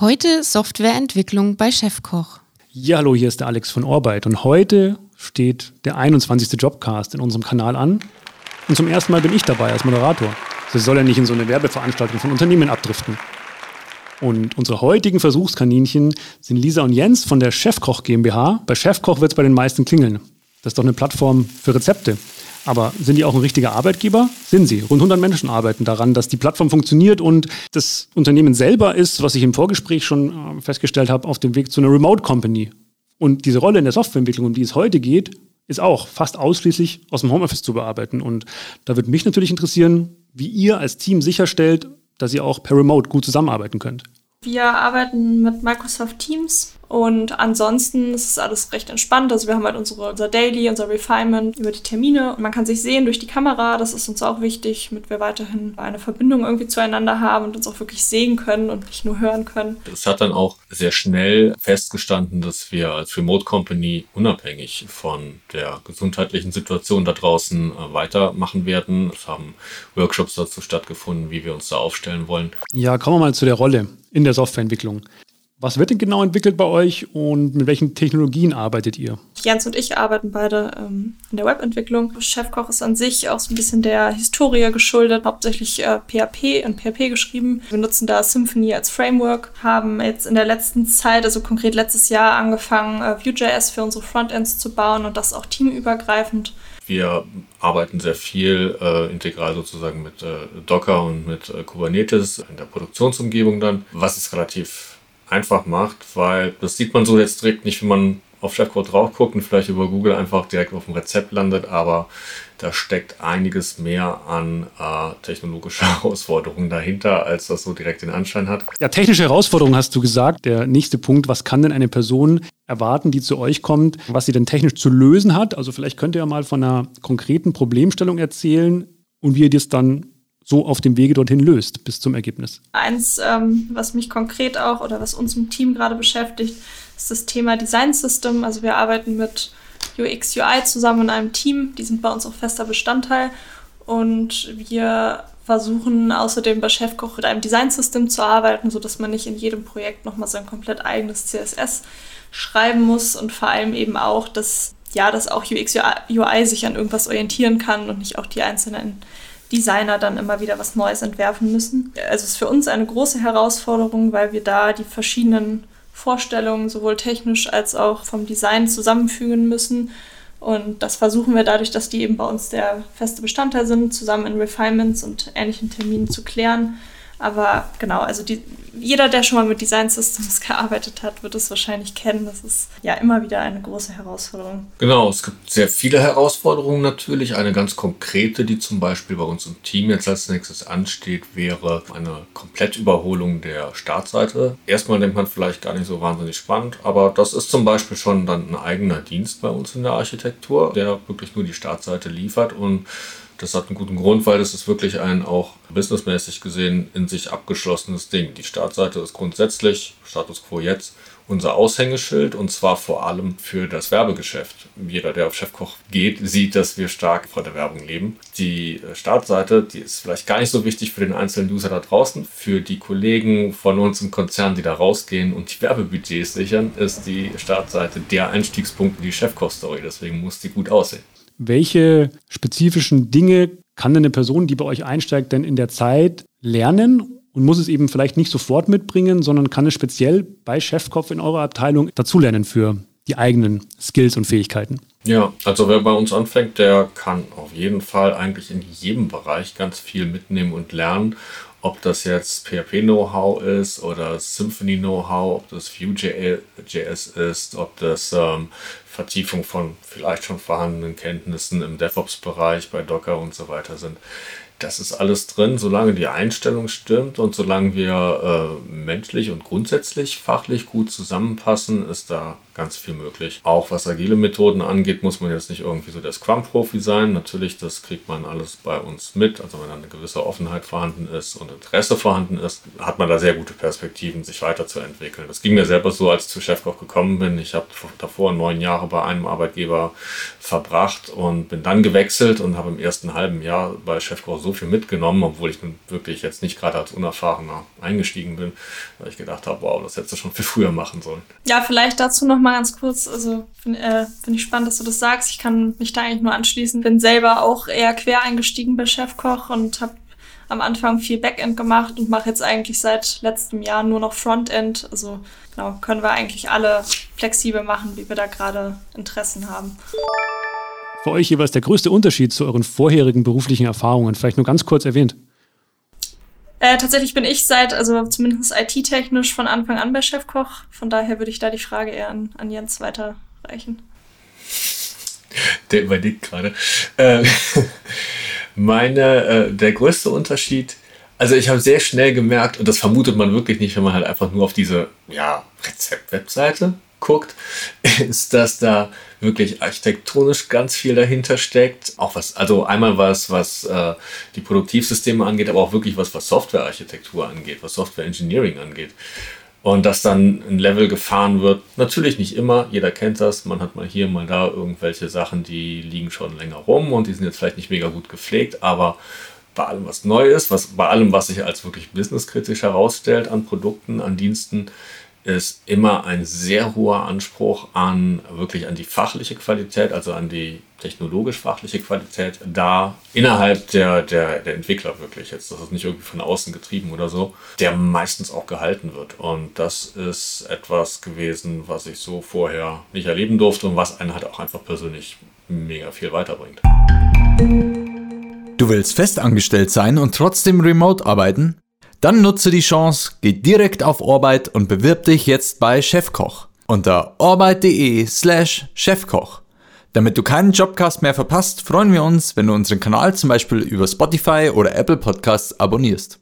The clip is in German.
Heute Softwareentwicklung bei Chefkoch. Ja, hallo, hier ist der Alex von Orbeit und heute steht der 21. Jobcast in unserem Kanal an. Und zum ersten Mal bin ich dabei als Moderator. Das soll ja nicht in so eine Werbeveranstaltung von Unternehmen abdriften. Und unsere heutigen Versuchskaninchen sind Lisa und Jens von der Chefkoch GmbH. Bei Chefkoch wird es bei den meisten klingeln. Das ist doch eine Plattform für Rezepte. Aber sind die auch ein richtiger Arbeitgeber? Sind sie. Rund 100 Menschen arbeiten daran, dass die Plattform funktioniert und das Unternehmen selber ist, was ich im Vorgespräch schon äh, festgestellt habe, auf dem Weg zu einer Remote Company. Und diese Rolle in der Softwareentwicklung, um die es heute geht, ist auch fast ausschließlich aus dem Homeoffice zu bearbeiten. Und da würde mich natürlich interessieren, wie ihr als Team sicherstellt, dass ihr auch per Remote gut zusammenarbeiten könnt. Wir arbeiten mit Microsoft Teams und ansonsten ist es alles recht entspannt. Also wir haben halt unsere, unser Daily, unser Refinement über die Termine. Und man kann sich sehen durch die Kamera. Das ist uns auch wichtig, damit wir weiterhin eine Verbindung irgendwie zueinander haben und uns auch wirklich sehen können und nicht nur hören können. Es hat dann auch sehr schnell festgestanden, dass wir als Remote Company unabhängig von der gesundheitlichen Situation da draußen äh, weitermachen werden. Es haben Workshops dazu stattgefunden, wie wir uns da aufstellen wollen. Ja, kommen wir mal zu der Rolle in der Softwareentwicklung. Was wird denn genau entwickelt bei euch und mit welchen Technologien arbeitet ihr? Jens und ich arbeiten beide ähm, in der Webentwicklung. Chefkoch ist an sich auch so ein bisschen der Historie geschuldet, hauptsächlich äh, PHP und PHP geschrieben. Wir nutzen da Symfony als Framework, haben jetzt in der letzten Zeit, also konkret letztes Jahr, angefangen, äh, Vue.js für unsere Frontends zu bauen und das auch teamübergreifend. Wir arbeiten sehr viel äh, integral sozusagen mit äh, Docker und mit äh, Kubernetes in der Produktionsumgebung dann, was es relativ einfach macht, weil das sieht man so jetzt direkt nicht, wenn man auf Chefcode drauf guckt und vielleicht über Google einfach direkt auf dem Rezept landet, aber da steckt einiges mehr an äh, technologischer Herausforderungen dahinter, als das so direkt den Anschein hat. Ja, technische Herausforderungen hast du gesagt. Der nächste Punkt, was kann denn eine Person erwarten, die zu euch kommt, was sie denn technisch zu lösen hat? Also vielleicht könnt ihr ja mal von einer konkreten Problemstellung erzählen und wie ihr das dann so auf dem Wege dorthin löst bis zum Ergebnis? Eins, ähm, was mich konkret auch oder was uns im Team gerade beschäftigt, ist das Thema Design System. Also wir arbeiten mit UX, UI zusammen in einem Team. Die sind bei uns auch fester Bestandteil. Und wir versuchen außerdem bei Chefkoch mit einem Design System zu arbeiten, sodass man nicht in jedem Projekt nochmal sein komplett eigenes CSS schreiben muss und vor allem eben auch, dass ja, dass auch UX, UI sich an irgendwas orientieren kann und nicht auch die einzelnen Designer dann immer wieder was Neues entwerfen müssen. Also es ist für uns eine große Herausforderung, weil wir da die verschiedenen Vorstellungen sowohl technisch als auch vom Design zusammenfügen müssen. Und das versuchen wir dadurch, dass die eben bei uns der feste Bestandteil sind, zusammen in Refinements und ähnlichen Terminen zu klären. Aber genau, also die, jeder, der schon mal mit Design Systems gearbeitet hat, wird es wahrscheinlich kennen. Das ist ja immer wieder eine große Herausforderung. Genau, es gibt sehr viele Herausforderungen natürlich. Eine ganz konkrete, die zum Beispiel bei uns im Team jetzt als nächstes ansteht, wäre eine Komplettüberholung der Startseite. Erstmal denkt man vielleicht gar nicht so wahnsinnig spannend, aber das ist zum Beispiel schon dann ein eigener Dienst bei uns in der Architektur, der wirklich nur die Startseite liefert und das hat einen guten Grund, weil das ist wirklich ein auch businessmäßig gesehen in sich abgeschlossenes Ding. Die Startseite ist grundsätzlich, Status quo jetzt, unser Aushängeschild und zwar vor allem für das Werbegeschäft. Jeder, der auf Chefkoch geht, sieht, dass wir stark vor der Werbung leben. Die äh, Startseite, die ist vielleicht gar nicht so wichtig für den einzelnen User da draußen. Für die Kollegen von uns im Konzern, die da rausgehen und die Werbebudgets sichern, ist die Startseite der Einstiegspunkt in die Chefkoch-Story. Deswegen muss die gut aussehen. Welche spezifischen Dinge kann denn eine Person, die bei euch einsteigt, denn in der Zeit lernen und muss es eben vielleicht nicht sofort mitbringen, sondern kann es speziell bei Chefkopf in eurer Abteilung dazulernen für die eigenen Skills und Fähigkeiten? Ja, also wer bei uns anfängt, der kann auf jeden Fall eigentlich in jedem Bereich ganz viel mitnehmen und lernen. Ob das jetzt PHP-Know-how ist oder Symfony-Know-how, ob das Vue.js ist, ob das ähm, Vertiefung von vielleicht schon vorhandenen Kenntnissen im DevOps-Bereich bei Docker und so weiter sind. Das ist alles drin, solange die Einstellung stimmt und solange wir äh, menschlich und grundsätzlich fachlich gut zusammenpassen, ist da ganz viel möglich. Auch was agile Methoden angeht, muss man jetzt nicht irgendwie so der Scrum-Profi sein. Natürlich, das kriegt man alles bei uns mit. Also wenn da eine gewisse Offenheit vorhanden ist und Interesse vorhanden ist, hat man da sehr gute Perspektiven, sich weiterzuentwickeln. Das ging mir selber so, als ich zu Chefkoch gekommen bin. Ich habe davor neun Jahre bei einem Arbeitgeber verbracht und bin dann gewechselt und habe im ersten halben Jahr bei Chefkoch so viel mitgenommen, obwohl ich nun wirklich jetzt nicht gerade als Unerfahrener eingestiegen bin, weil ich gedacht habe, wow, das hättest du schon viel früher machen sollen. Ja, vielleicht dazu noch mal ganz kurz. Also finde äh, find ich spannend, dass du das sagst. Ich kann mich da eigentlich nur anschließen. Bin selber auch eher quer eingestiegen bei Chefkoch und habe am Anfang viel Backend gemacht und mache jetzt eigentlich seit letztem Jahr nur noch Frontend. Also genau, können wir eigentlich alle flexibel machen, wie wir da gerade Interessen haben. Für euch jeweils der größte Unterschied zu euren vorherigen beruflichen Erfahrungen, vielleicht nur ganz kurz erwähnt. Äh, tatsächlich bin ich seit, also zumindest IT-technisch von Anfang an bei Chefkoch. Von daher würde ich da die Frage eher an, an Jens weiterreichen. Der überlegt gerade. Äh, meine, äh, der größte Unterschied, also ich habe sehr schnell gemerkt, und das vermutet man wirklich nicht, wenn man halt einfach nur auf diese ja, Rezept-Webseite guckt, ist, dass da wirklich architektonisch ganz viel dahinter steckt. Auch was, also einmal was, was äh, die Produktivsysteme angeht, aber auch wirklich was, was Softwarearchitektur angeht, was Software Engineering angeht. Und dass dann ein Level gefahren wird, natürlich nicht immer, jeder kennt das, man hat mal hier, mal da irgendwelche Sachen, die liegen schon länger rum und die sind jetzt vielleicht nicht mega gut gepflegt, aber bei allem, was neu ist, was, bei allem, was sich als wirklich businesskritisch herausstellt an Produkten, an Diensten, ist immer ein sehr hoher Anspruch an wirklich an die fachliche Qualität, also an die technologisch-fachliche Qualität da innerhalb der, der, der Entwickler wirklich jetzt. Das ist nicht irgendwie von außen getrieben oder so, der meistens auch gehalten wird. Und das ist etwas gewesen, was ich so vorher nicht erleben durfte und was einen halt auch einfach persönlich mega viel weiterbringt. Du willst festangestellt sein und trotzdem remote arbeiten? Dann nutze die Chance, geh direkt auf Orbit und bewirb dich jetzt bei Chefkoch unter orbit.de slash chefkoch. Damit du keinen Jobcast mehr verpasst, freuen wir uns, wenn du unseren Kanal zum Beispiel über Spotify oder Apple Podcasts abonnierst.